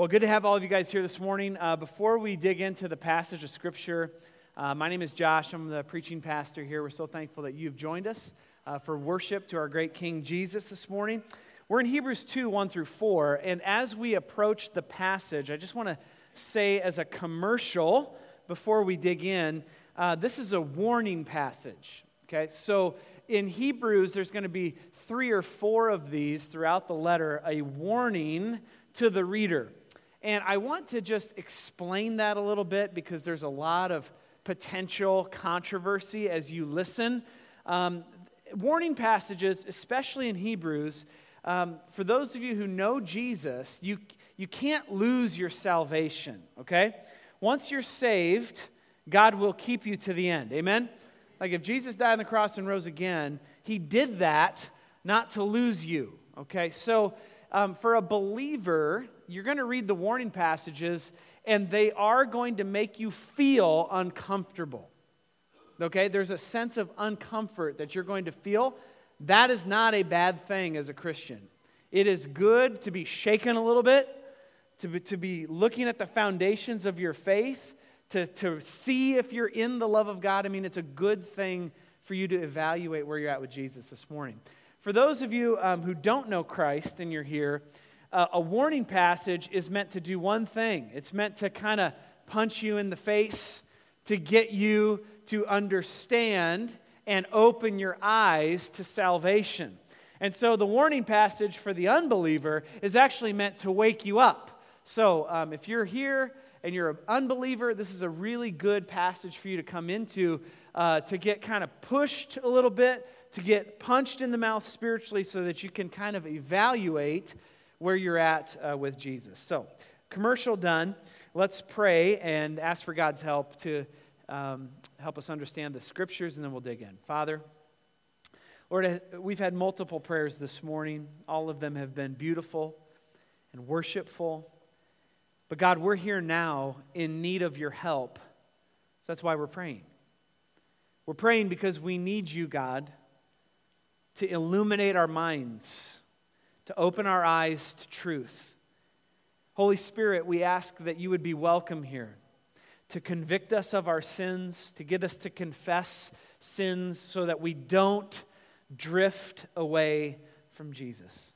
Well, good to have all of you guys here this morning. Uh, before we dig into the passage of Scripture, uh, my name is Josh. I'm the preaching pastor here. We're so thankful that you've joined us uh, for worship to our great King Jesus this morning. We're in Hebrews 2 1 through 4. And as we approach the passage, I just want to say as a commercial before we dig in, uh, this is a warning passage. Okay, so in Hebrews, there's going to be three or four of these throughout the letter, a warning to the reader. And I want to just explain that a little bit because there's a lot of potential controversy as you listen. Um, warning passages, especially in Hebrews, um, for those of you who know Jesus, you, you can't lose your salvation, okay? Once you're saved, God will keep you to the end. Amen? Like if Jesus died on the cross and rose again, he did that not to lose you, okay? So um, for a believer, you're going to read the warning passages, and they are going to make you feel uncomfortable. Okay? There's a sense of uncomfort that you're going to feel. That is not a bad thing as a Christian. It is good to be shaken a little bit, to be, to be looking at the foundations of your faith, to, to see if you're in the love of God. I mean, it's a good thing for you to evaluate where you're at with Jesus this morning. For those of you um, who don't know Christ and you're here, uh, a warning passage is meant to do one thing it's meant to kind of punch you in the face, to get you to understand and open your eyes to salvation. And so the warning passage for the unbeliever is actually meant to wake you up. So um, if you're here and you're an unbeliever, this is a really good passage for you to come into uh, to get kind of pushed a little bit, to get punched in the mouth spiritually so that you can kind of evaluate where you're at uh, with Jesus. So, commercial done. Let's pray and ask for God's help to um, help us understand the scriptures, and then we'll dig in. Father, Lord, we've had multiple prayers this morning. All of them have been beautiful and worshipful. But God, we're here now in need of your help. So that's why we're praying. We're praying because we need you, God, to illuminate our minds to open our eyes to truth. Holy Spirit, we ask that you would be welcome here to convict us of our sins, to get us to confess sins so that we don't drift away from Jesus.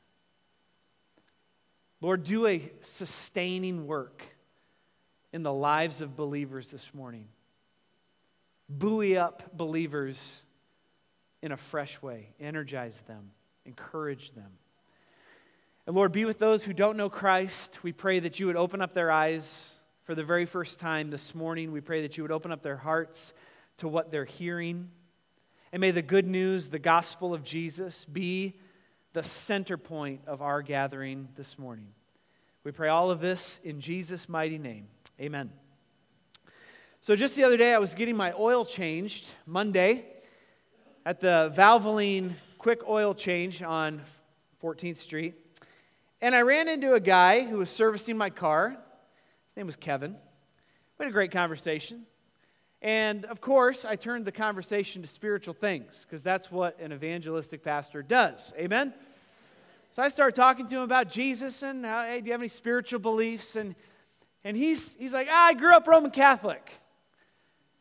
Lord, do a sustaining work in the lives of believers this morning. Buoy up believers in a fresh way, energize them, encourage them. And Lord, be with those who don't know Christ. We pray that you would open up their eyes for the very first time this morning. We pray that you would open up their hearts to what they're hearing. And may the good news, the gospel of Jesus, be the center point of our gathering this morning. We pray all of this in Jesus' mighty name. Amen. So, just the other day, I was getting my oil changed Monday at the Valvoline Quick Oil Change on 14th Street. And I ran into a guy who was servicing my car. His name was Kevin. We had a great conversation. And of course, I turned the conversation to spiritual things because that's what an evangelistic pastor does. Amen? So I started talking to him about Jesus and how, hey, do you have any spiritual beliefs? And, and he's, he's like, ah, I grew up Roman Catholic.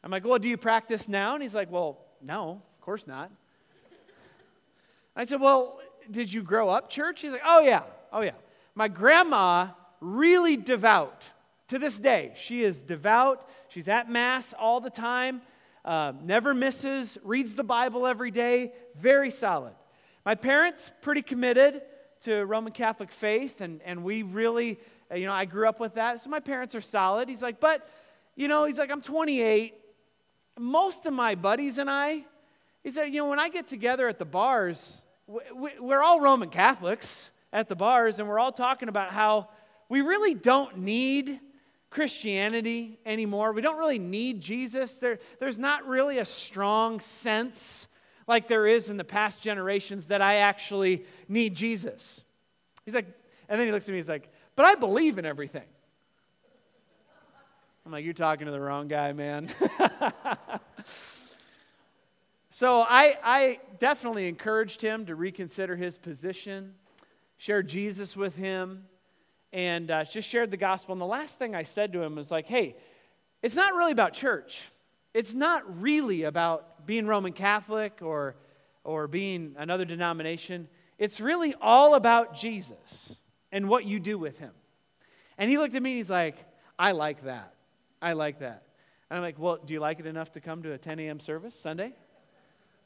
I'm like, well, do you practice now? And he's like, well, no, course not. I said, well, did you grow up church? He's like, oh, yeah. Oh, yeah. My grandma, really devout to this day. She is devout. She's at Mass all the time, uh, never misses, reads the Bible every day. Very solid. My parents, pretty committed to Roman Catholic faith, and, and we really, uh, you know, I grew up with that. So my parents are solid. He's like, but, you know, he's like, I'm 28. Most of my buddies and I, he said, you know, when I get together at the bars, we're all Roman Catholics at the bars, and we're all talking about how we really don't need Christianity anymore. We don't really need Jesus. There, there's not really a strong sense like there is in the past generations that I actually need Jesus. He's like, and then he looks at me, he's like, but I believe in everything. I'm like, you're talking to the wrong guy, man. so I, I definitely encouraged him to reconsider his position share Jesus with him. and uh, just shared the gospel. And the last thing I said to him was like, hey, it's not really about church. It's not really about being Roman Catholic or, or being another denomination. It's really all about Jesus and what you do with him. And he looked at me and he's like, I like that. I like that. And I'm like, well, do you like it enough to come to a 10 a.m. service Sunday?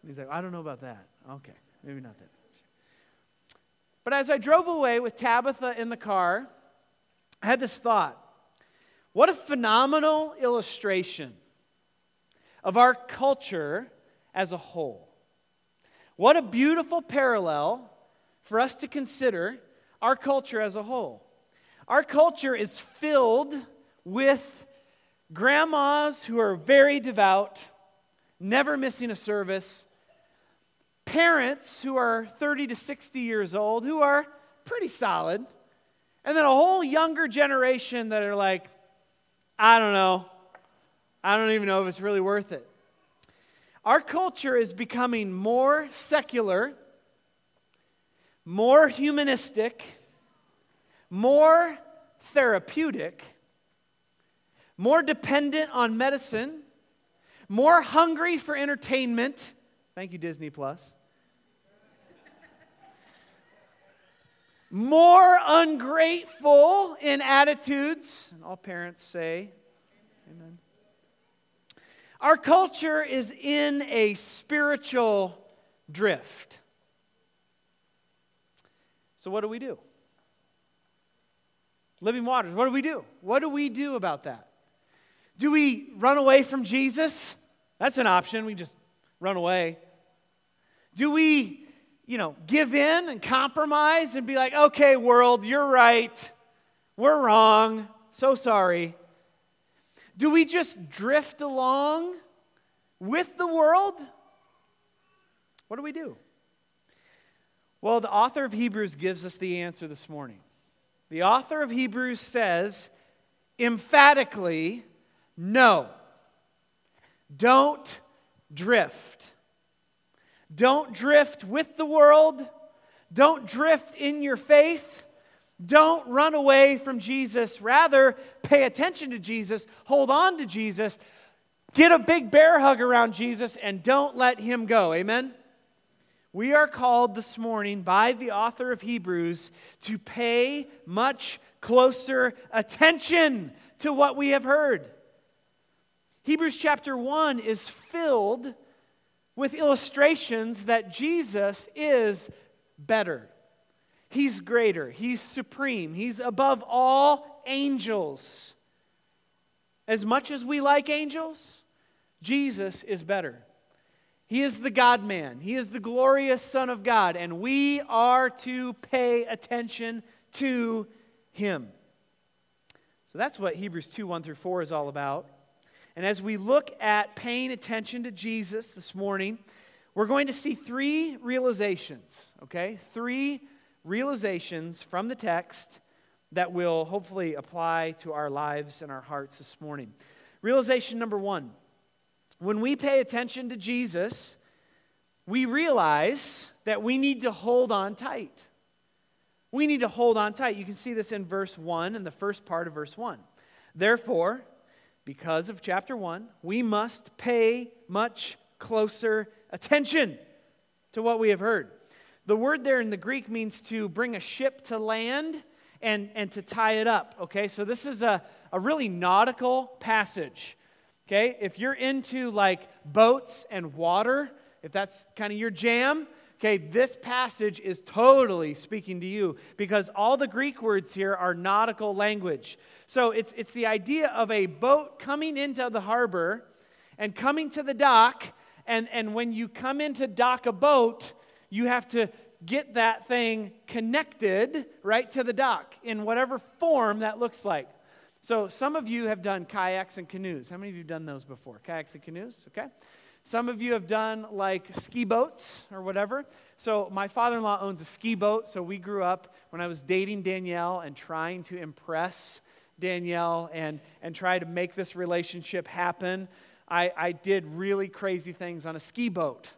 And he's like, I don't know about that. Okay, maybe not that. But as I drove away with Tabitha in the car, I had this thought. What a phenomenal illustration of our culture as a whole. What a beautiful parallel for us to consider our culture as a whole. Our culture is filled with grandmas who are very devout, never missing a service, parents who are 30 to 60 years old who are pretty solid, and then a whole younger generation that are like, I don't know. I don't even know if it's really worth it. Our culture is becoming more secular, more humanistic, more therapeutic, more dependent on medicine, more hungry for entertainment. Thank you, Disney Plus. More ungrateful in attitudes. And all parents say, Amen. Our culture is in a spiritual drift. So, what do we do? Living waters, what do we do? What do we do about that? Do we run away from Jesus? That's an option. We just run away. Do we, you know, give in and compromise and be like, okay, world, you're right. We're wrong. So sorry. Do we just drift along with the world? What do we do? Well, the author of Hebrews gives us the answer this morning. The author of Hebrews says emphatically, no. Don't drift. Don't drift with the world. Don't drift in your faith. Don't run away from Jesus. Rather, pay attention to Jesus, hold on to Jesus, get a big bear hug around Jesus, and don't let him go. Amen? We are called this morning by the author of Hebrews to pay much closer attention to what we have heard. Hebrews chapter 1 is filled with illustrations that Jesus is better. He's greater, He's supreme, He's above all angels. As much as we like angels, Jesus is better. He is the God man, He is the glorious Son of God, and we are to pay attention to Him. So that's what Hebrews 2 1 through 4 is all about. And as we look at paying attention to Jesus this morning, we're going to see three realizations, okay? Three realizations from the text that will hopefully apply to our lives and our hearts this morning. Realization number one when we pay attention to Jesus, we realize that we need to hold on tight. We need to hold on tight. You can see this in verse 1 in the first part of verse 1. Therefore, because of chapter 1, we must pay much closer attention to what we have heard. The word there in the Greek means to bring a ship to land and, and to tie it up. Okay, so this is a, a really nautical passage. Okay, if you're into like boats and water, if that's kind of your jam, okay, this passage is totally speaking to you because all the Greek words here are nautical language. So it's, it's the idea of a boat coming into the harbor and coming to the dock. And, and when you come into dock a boat, you have to get that thing connected right to the dock in whatever form that looks like. So some of you have done kayaks and canoes. How many of you have done those before? Kayaks and canoes, okay? Some of you have done like ski boats or whatever. So, my father in law owns a ski boat. So, we grew up when I was dating Danielle and trying to impress Danielle and, and try to make this relationship happen. I, I did really crazy things on a ski boat.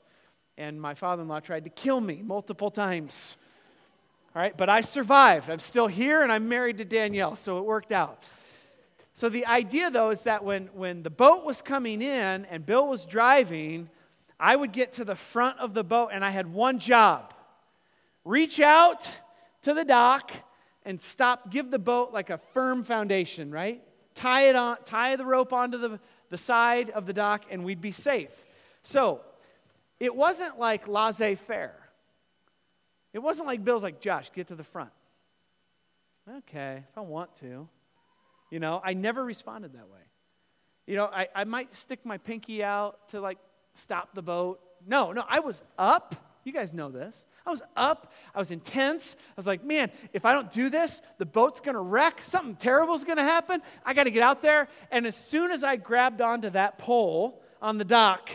And my father in law tried to kill me multiple times. All right, but I survived. I'm still here and I'm married to Danielle, so it worked out. So the idea, though, is that when, when the boat was coming in and Bill was driving, I would get to the front of the boat and I had one job reach out to the dock and stop, give the boat like a firm foundation, right? Tie it on, tie the rope onto the, the side of the dock and we'd be safe. So it wasn't like laissez faire. It wasn't like Bill's like, Josh, get to the front. Okay, if I want to. You know, I never responded that way. You know, I, I might stick my pinky out to like stop the boat. No, no, I was up. You guys know this. I was up. I was intense. I was like, man, if I don't do this, the boat's going to wreck. Something terrible is going to happen. I got to get out there. And as soon as I grabbed onto that pole on the dock,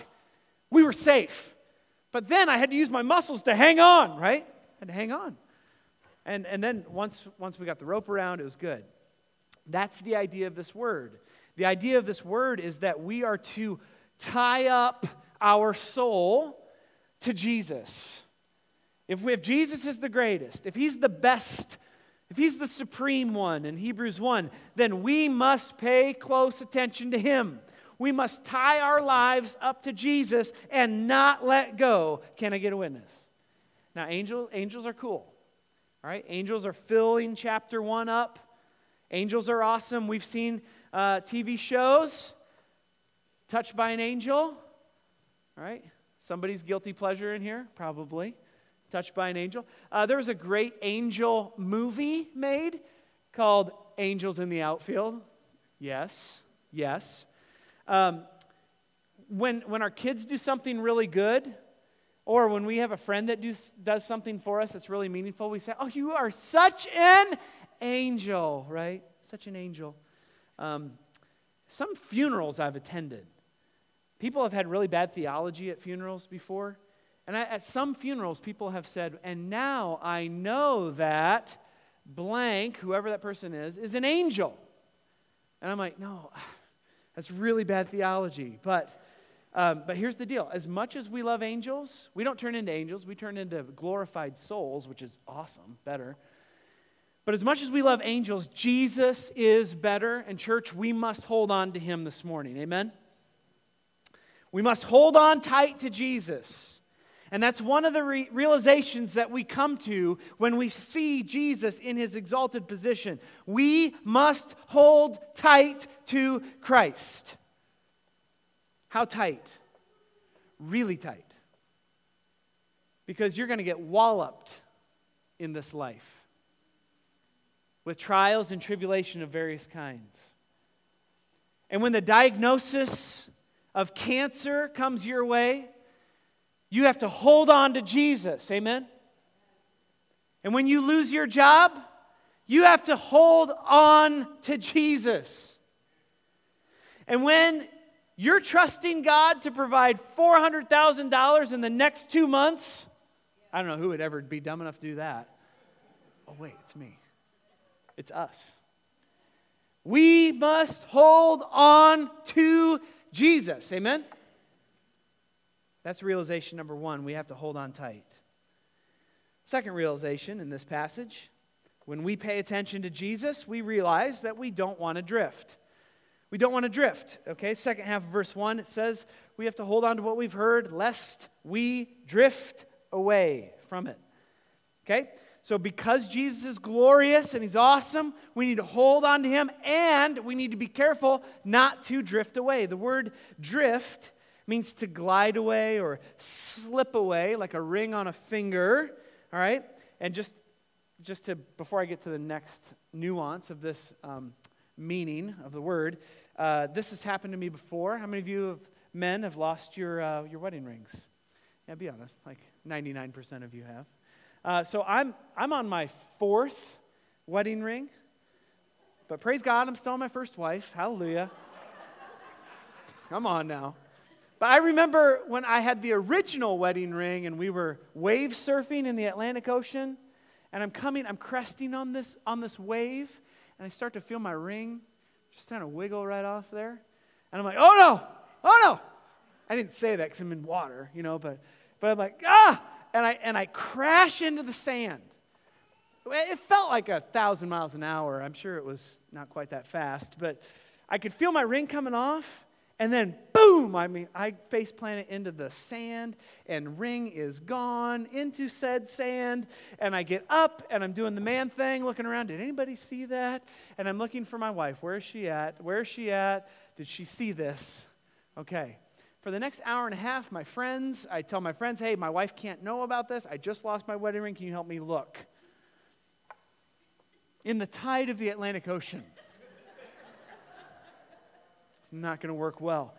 we were safe. But then I had to use my muscles to hang on, right? To hang on. And, and then once, once we got the rope around, it was good. That's the idea of this word. The idea of this word is that we are to tie up our soul to Jesus. If, we, if Jesus is the greatest, if he's the best, if he's the supreme one in Hebrews 1, then we must pay close attention to him. We must tie our lives up to Jesus and not let go. Can I get a witness? Now, angel, angels are cool. All right? Angels are filling chapter 1 up. Angels are awesome. We've seen uh, TV shows, Touched by an Angel. Right? Somebody's guilty pleasure in here, probably. Touched by an Angel. Uh, there was a great angel movie made called Angels in the Outfield. Yes, yes. Um, when, when our kids do something really good, or when we have a friend that do, does something for us that's really meaningful, we say, Oh, you are such an angel, right? Such an angel. Um, some funerals I've attended, people have had really bad theology at funerals before. And I, at some funerals, people have said, and now I know that blank, whoever that person is, is an angel. And I'm like, no, that's really bad theology. But, um, but here's the deal as much as we love angels, we don't turn into angels, we turn into glorified souls, which is awesome, better. But as much as we love angels, Jesus is better. And, church, we must hold on to him this morning. Amen? We must hold on tight to Jesus. And that's one of the re- realizations that we come to when we see Jesus in his exalted position. We must hold tight to Christ. How tight? Really tight. Because you're going to get walloped in this life with trials and tribulation of various kinds. And when the diagnosis of cancer comes your way, you have to hold on to Jesus. Amen? And when you lose your job, you have to hold on to Jesus. And when you're trusting God to provide $400,000 in the next two months, I don't know who would ever be dumb enough to do that. Oh, wait, it's me. It's us. We must hold on to Jesus. Amen? That's realization number one. We have to hold on tight. Second realization in this passage when we pay attention to Jesus, we realize that we don't want to drift. We don't want to drift. Okay, second half of verse 1, it says we have to hold on to what we've heard lest we drift away from it. Okay, so, because Jesus is glorious and he's awesome, we need to hold on to him and we need to be careful not to drift away. The word drift means to glide away or slip away like a ring on a finger, all right? And just just to before I get to the next nuance of this um, meaning of the word, uh, this has happened to me before. How many of you have, men have lost your uh, your wedding rings? Yeah, be honest. Like 99% of you have. Uh, so I'm, I'm on my fourth wedding ring. But praise God, I'm still my first wife. Hallelujah. Come on now. But I remember when I had the original wedding ring and we were wave surfing in the Atlantic Ocean, and I'm coming, I'm cresting on this, on this wave, and I start to feel my ring just kind of wiggle right off there. And I'm like, oh no, oh no. I didn't say that because I'm in water, you know, but, but I'm like, ah, and I, and I crash into the sand. it felt like a thousand miles an hour. I'm sure it was not quite that fast, but I could feel my ring coming off, and then boom, I mean, I face planted into the sand, and ring is gone into said sand. And I get up, and I'm doing the man thing, looking around. Did anybody see that? And I'm looking for my wife. Where is she at? Where is she at? Did she see this? Okay. For the next hour and a half, my friends, I tell my friends, hey, my wife can't know about this. I just lost my wedding ring. Can you help me look? In the tide of the Atlantic Ocean. it's not going to work well.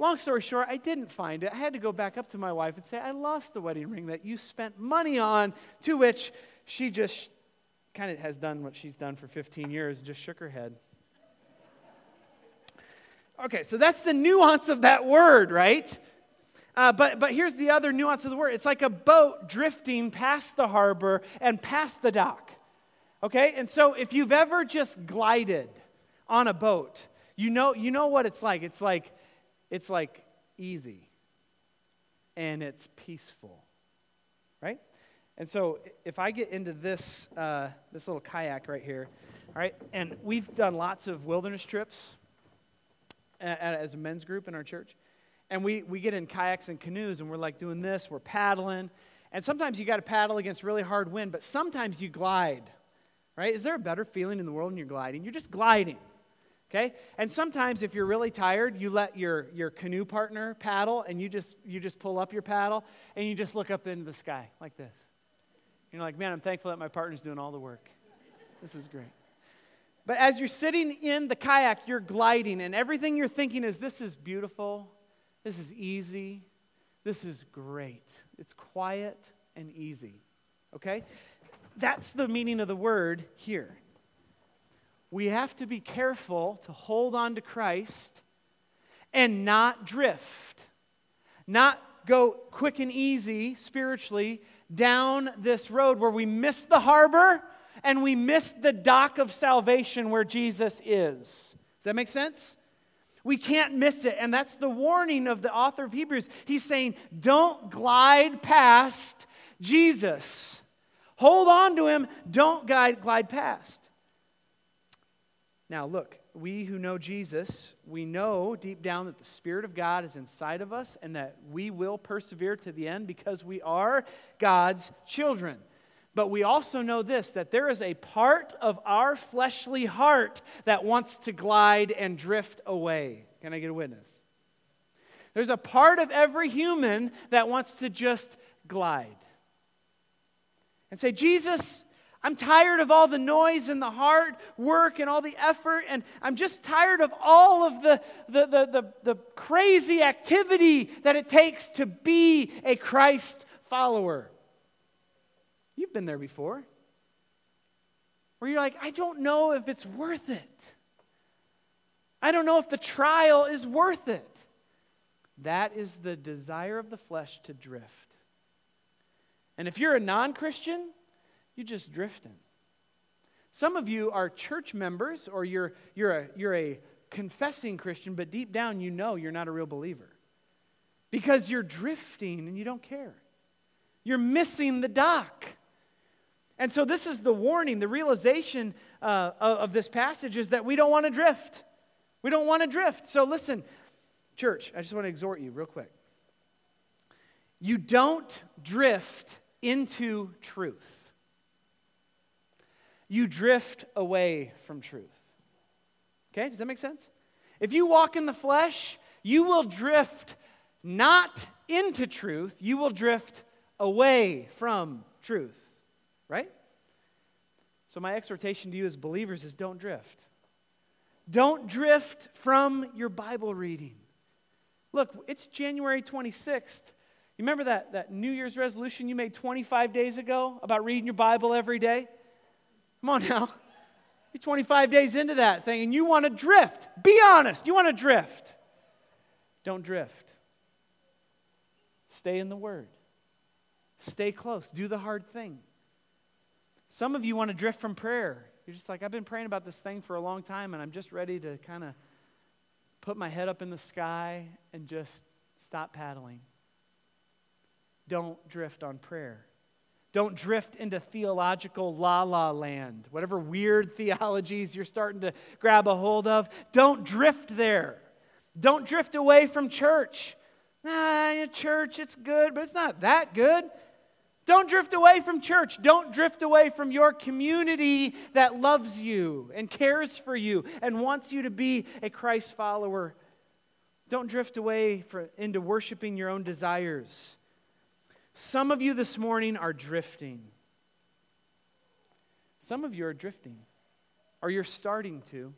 Long story short, I didn't find it. I had to go back up to my wife and say, I lost the wedding ring that you spent money on, to which she just kind of has done what she's done for 15 years and just shook her head. Okay, so that's the nuance of that word, right? Uh, but, but here's the other nuance of the word it's like a boat drifting past the harbor and past the dock. Okay, and so if you've ever just glided on a boat, you know, you know what it's like. It's like it's like easy and it's peaceful, right? And so if I get into this, uh, this little kayak right here, all right, and we've done lots of wilderness trips as a men's group in our church. And we, we get in kayaks and canoes and we're like doing this, we're paddling. And sometimes you got to paddle against really hard wind, but sometimes you glide, right? Is there a better feeling in the world when you're gliding? You're just gliding, okay? And sometimes if you're really tired, you let your, your canoe partner paddle and you just, you just pull up your paddle and you just look up into the sky like this. You're like, man, I'm thankful that my partner's doing all the work. This is great. But as you're sitting in the kayak, you're gliding, and everything you're thinking is this is beautiful, this is easy, this is great. It's quiet and easy. Okay? That's the meaning of the word here. We have to be careful to hold on to Christ and not drift, not go quick and easy spiritually down this road where we miss the harbor and we miss the dock of salvation where Jesus is. Does that make sense? We can't miss it. And that's the warning of the author of Hebrews. He's saying, don't glide past Jesus. Hold on to him. Don't glide, glide past. Now, look, we who know Jesus, we know deep down that the Spirit of God is inside of us and that we will persevere to the end because we are God's children. But we also know this that there is a part of our fleshly heart that wants to glide and drift away. Can I get a witness? There's a part of every human that wants to just glide and say, Jesus, I'm tired of all the noise and the hard work and all the effort, and I'm just tired of all of the, the, the, the, the crazy activity that it takes to be a Christ follower. You've been there before. Where you're like, I don't know if it's worth it. I don't know if the trial is worth it. That is the desire of the flesh to drift. And if you're a non Christian, you're just drifting. Some of you are church members or you're, you're, a, you're a confessing Christian, but deep down you know you're not a real believer because you're drifting and you don't care. You're missing the dock. And so, this is the warning, the realization uh, of this passage is that we don't want to drift. We don't want to drift. So, listen, church, I just want to exhort you real quick. You don't drift into truth, you drift away from truth. Okay, does that make sense? If you walk in the flesh, you will drift not into truth, you will drift away from truth right? So, my exhortation to you as believers is don't drift. Don't drift from your Bible reading. Look, it's January 26th. You remember that, that New Year's resolution you made 25 days ago about reading your Bible every day? Come on now. You're 25 days into that thing and you want to drift. Be honest. You want to drift. Don't drift. Stay in the Word. Stay close. Do the hard thing. Some of you want to drift from prayer. You're just like, I've been praying about this thing for a long time, and I'm just ready to kind of put my head up in the sky and just stop paddling. Don't drift on prayer. Don't drift into theological la la land. Whatever weird theologies you're starting to grab a hold of, don't drift there. Don't drift away from church. Nah, church, it's good, but it's not that good. Don't drift away from church. Don't drift away from your community that loves you and cares for you and wants you to be a Christ follower. Don't drift away for, into worshiping your own desires. Some of you this morning are drifting. Some of you are drifting, or you're starting to.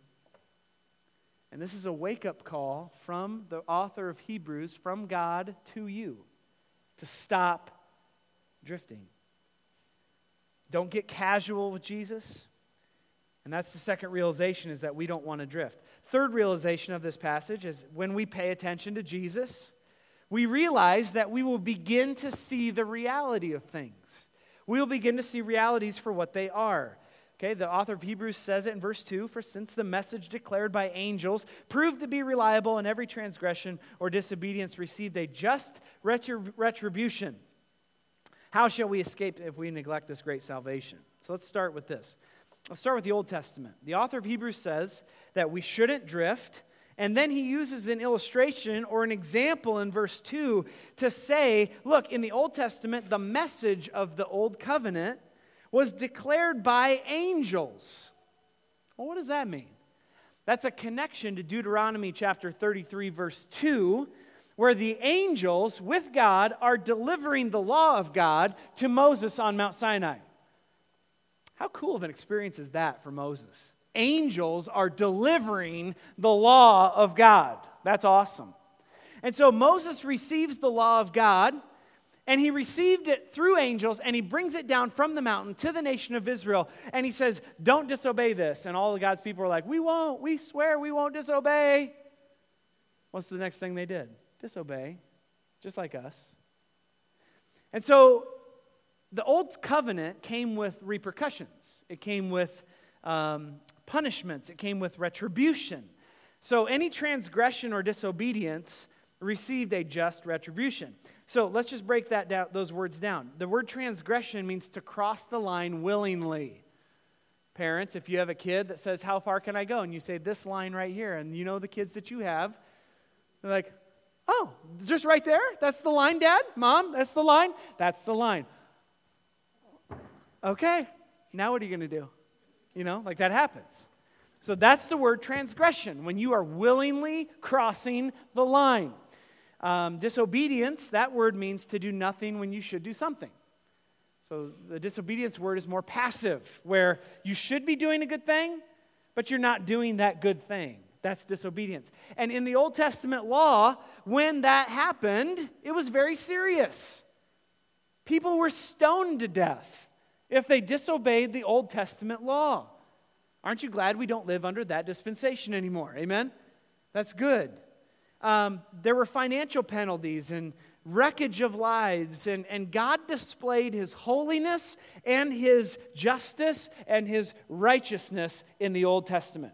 And this is a wake up call from the author of Hebrews, from God to you, to stop drifting. Don't get casual with Jesus. And that's the second realization is that we don't want to drift. Third realization of this passage is when we pay attention to Jesus, we realize that we will begin to see the reality of things. We will begin to see realities for what they are. Okay, the author of Hebrews says it in verse 2 For since the message declared by angels proved to be reliable, and every transgression or disobedience received a just retribution, how shall we escape if we neglect this great salvation? So let's start with this. Let's start with the Old Testament. The author of Hebrews says that we shouldn't drift, and then he uses an illustration or an example in verse 2 to say, look, in the Old Testament, the message of the Old Covenant was declared by angels. Well, what does that mean? That's a connection to Deuteronomy chapter 33, verse 2, where the angels with God are delivering the law of God to Moses on Mount Sinai. How cool of an experience is that for Moses? Angels are delivering the law of God. That's awesome. And so Moses receives the law of God, and he received it through angels, and he brings it down from the mountain to the nation of Israel. And he says, Don't disobey this. And all of God's people are like, We won't. We swear we won't disobey. What's the next thing they did? Disobey, just like us. And so the old covenant came with repercussions, it came with um, punishments, it came with retribution. So any transgression or disobedience received a just retribution. So let's just break that down, those words down. The word transgression means to cross the line willingly. Parents, if you have a kid that says, How far can I go? And you say, This line right here, and you know the kids that you have, they're like, Oh, just right there? That's the line, Dad? Mom, that's the line? That's the line. Okay, now what are you going to do? You know, like that happens. So that's the word transgression, when you are willingly crossing the line. Um, disobedience, that word means to do nothing when you should do something. So the disobedience word is more passive, where you should be doing a good thing, but you're not doing that good thing. That's disobedience. And in the Old Testament law, when that happened, it was very serious. People were stoned to death if they disobeyed the Old Testament law. Aren't you glad we don't live under that dispensation anymore? Amen? That's good. Um, there were financial penalties and wreckage of lives, and, and God displayed His holiness and His justice and His righteousness in the Old Testament.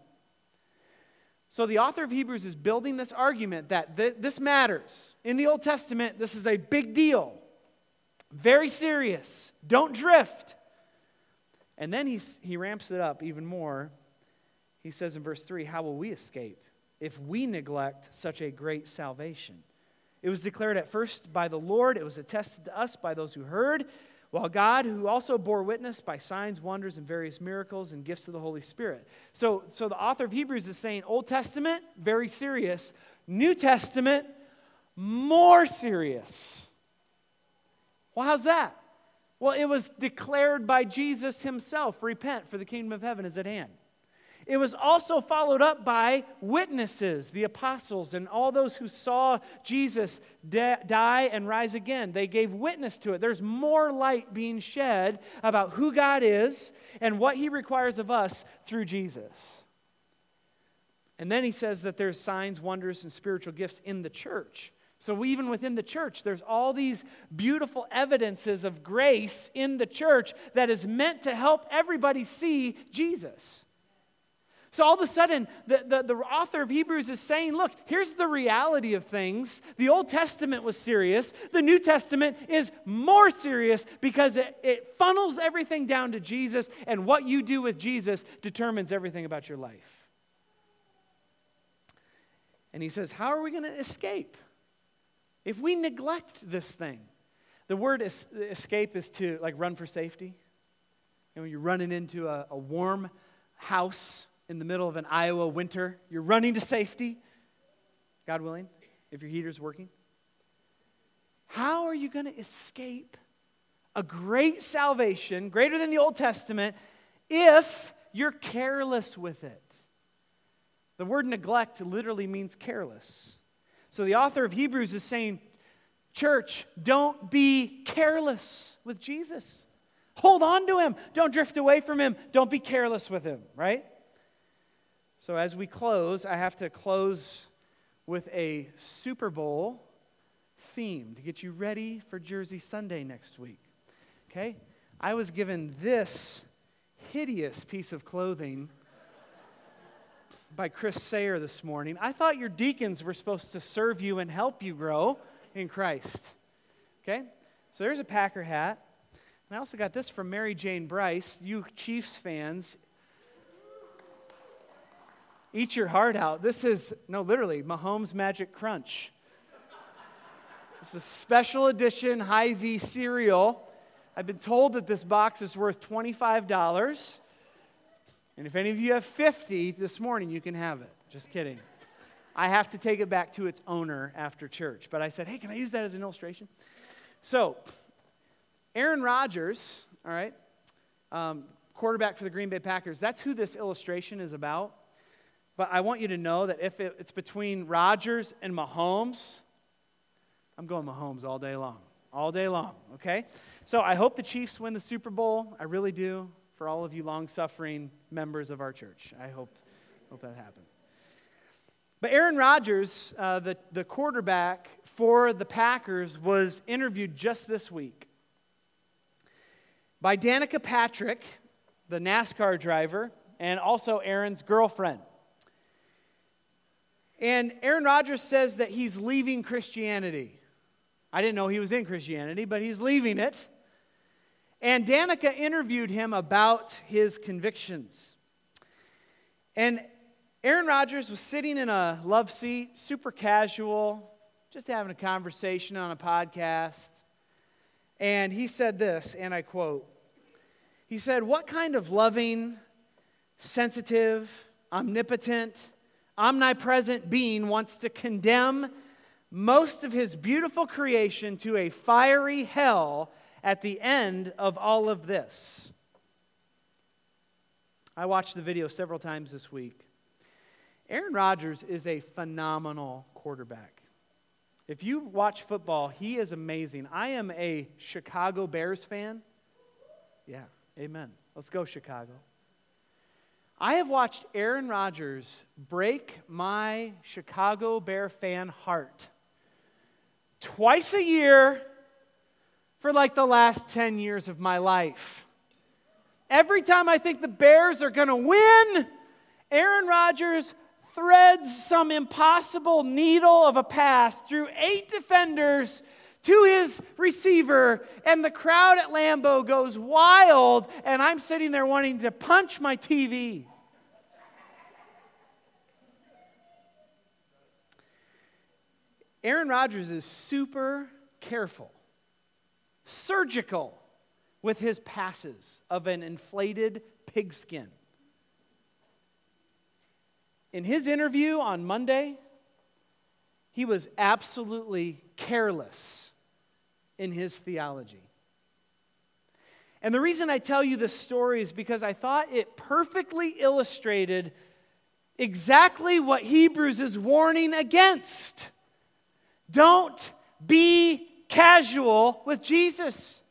So the author of Hebrews is building this argument that th- this matters. In the Old Testament, this is a big deal, very serious. Don't drift. And then he's, he ramps it up even more. He says in verse 3 How will we escape if we neglect such a great salvation? It was declared at first by the Lord, it was attested to us by those who heard. While God, who also bore witness by signs, wonders, and various miracles and gifts of the Holy Spirit. So, so the author of Hebrews is saying Old Testament, very serious. New Testament, more serious. Well, how's that? Well, it was declared by Jesus himself repent, for the kingdom of heaven is at hand. It was also followed up by witnesses, the apostles, and all those who saw Jesus die and rise again. They gave witness to it. There's more light being shed about who God is and what he requires of us through Jesus. And then he says that there's signs, wonders, and spiritual gifts in the church. So, even within the church, there's all these beautiful evidences of grace in the church that is meant to help everybody see Jesus. So all of a sudden, the, the, the, author of Hebrews is saying, look, here's the reality of things. The Old Testament was serious, the New Testament is more serious because it, it funnels everything down to Jesus, and what you do with Jesus determines everything about your life. And he says, How are we going to escape if we neglect this thing? The word es- escape is to like run for safety. And when you're running into a, a warm house in the middle of an Iowa winter, you're running to safety, God willing, if your heater's working. How are you going to escape a great salvation, greater than the Old Testament, if you're careless with it? The word neglect literally means careless. So the author of Hebrews is saying, Church, don't be careless with Jesus. Hold on to him. Don't drift away from him. Don't be careless with him, right? So, as we close, I have to close with a Super Bowl theme to get you ready for Jersey Sunday next week. Okay? I was given this hideous piece of clothing by Chris Sayer this morning. I thought your deacons were supposed to serve you and help you grow in Christ. Okay? So there's a Packer hat. And I also got this from Mary Jane Bryce. You Chiefs fans, Eat your heart out. This is, no, literally, Mahomes Magic Crunch. It's a special edition Hy-Vee cereal. I've been told that this box is worth $25. And if any of you have 50 this morning, you can have it. Just kidding. I have to take it back to its owner after church. But I said, hey, can I use that as an illustration? So, Aaron Rodgers, all right, um, quarterback for the Green Bay Packers, that's who this illustration is about. But I want you to know that if it's between Rodgers and Mahomes, I'm going Mahomes all day long. All day long, okay? So I hope the Chiefs win the Super Bowl. I really do for all of you long suffering members of our church. I hope, hope that happens. But Aaron Rodgers, uh, the, the quarterback for the Packers, was interviewed just this week by Danica Patrick, the NASCAR driver, and also Aaron's girlfriend. And Aaron Rodgers says that he's leaving Christianity. I didn't know he was in Christianity, but he's leaving it. And Danica interviewed him about his convictions. And Aaron Rodgers was sitting in a love seat, super casual, just having a conversation on a podcast. And he said this, and I quote He said, What kind of loving, sensitive, omnipotent, omnipresent being wants to condemn most of his beautiful creation to a fiery hell at the end of all of this. I watched the video several times this week. Aaron Rodgers is a phenomenal quarterback. If you watch football, he is amazing. I am a Chicago Bears fan. Yeah, amen. Let's go, Chicago. I have watched Aaron Rodgers break my Chicago Bear fan heart twice a year for like the last 10 years of my life. Every time I think the Bears are going to win, Aaron Rodgers threads some impossible needle of a pass through eight defenders to his receiver, and the crowd at Lambeau goes wild, and I'm sitting there wanting to punch my TV. Aaron Rodgers is super careful, surgical with his passes of an inflated pigskin. In his interview on Monday, he was absolutely careless in his theology. And the reason I tell you this story is because I thought it perfectly illustrated exactly what Hebrews is warning against. Don't be casual with Jesus.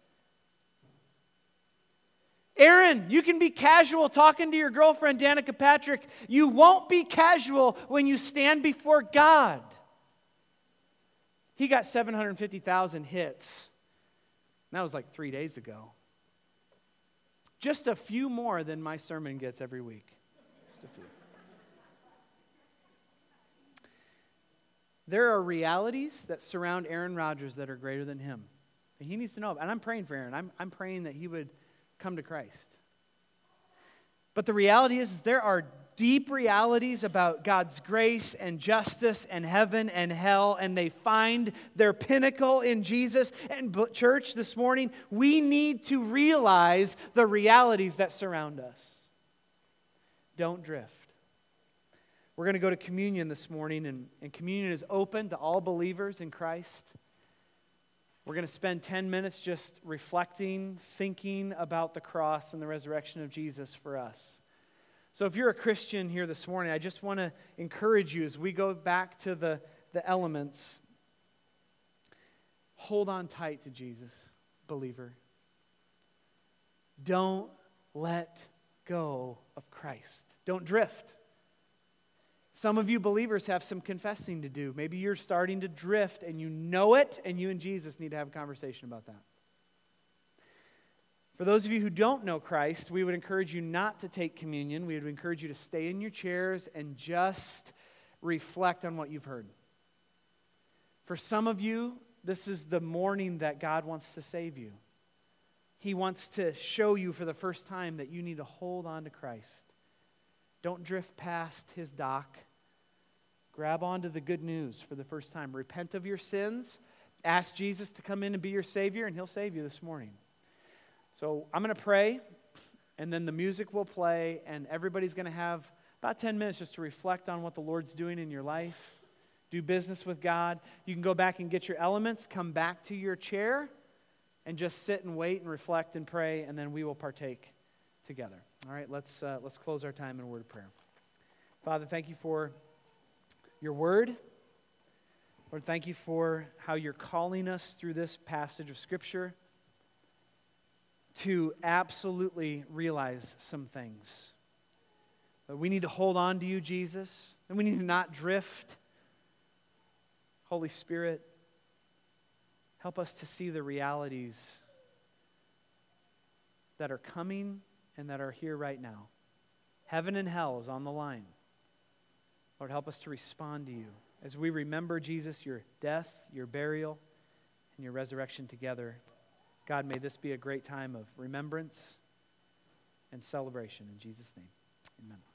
Aaron, you can be casual talking to your girlfriend, Danica Patrick. You won't be casual when you stand before God. He got 750,000 hits. That was like three days ago. Just a few more than my sermon gets every week. Just a few. There are realities that surround Aaron Rodgers that are greater than him. And he needs to know. And I'm praying for Aaron. I'm, I'm praying that he would come to Christ. But the reality is, is there are deep realities about God's grace and justice and heaven and hell, and they find their pinnacle in Jesus. And, church, this morning, we need to realize the realities that surround us. Don't drift. We're going to go to communion this morning, and, and communion is open to all believers in Christ. We're going to spend 10 minutes just reflecting, thinking about the cross and the resurrection of Jesus for us. So, if you're a Christian here this morning, I just want to encourage you as we go back to the, the elements. Hold on tight to Jesus, believer. Don't let go of Christ. Don't drift. Some of you believers have some confessing to do. Maybe you're starting to drift and you know it, and you and Jesus need to have a conversation about that. For those of you who don't know Christ, we would encourage you not to take communion. We would encourage you to stay in your chairs and just reflect on what you've heard. For some of you, this is the morning that God wants to save you. He wants to show you for the first time that you need to hold on to Christ. Don't drift past his dock. Grab onto the good news for the first time. Repent of your sins. Ask Jesus to come in and be your Savior, and He'll save you this morning. So I'm going to pray, and then the music will play, and everybody's going to have about 10 minutes just to reflect on what the Lord's doing in your life. Do business with God. You can go back and get your elements, come back to your chair, and just sit and wait and reflect and pray, and then we will partake together. All right, let's, uh, let's close our time in a word of prayer. Father, thank you for your word. Lord, thank you for how you're calling us through this passage of Scripture to absolutely realize some things. we need to hold on to you, Jesus, and we need to not drift. Holy Spirit, help us to see the realities that are coming and that are here right now. Heaven and hell is on the line. Lord, help us to respond to you as we remember, Jesus, your death, your burial, and your resurrection together. God, may this be a great time of remembrance and celebration. In Jesus' name, amen.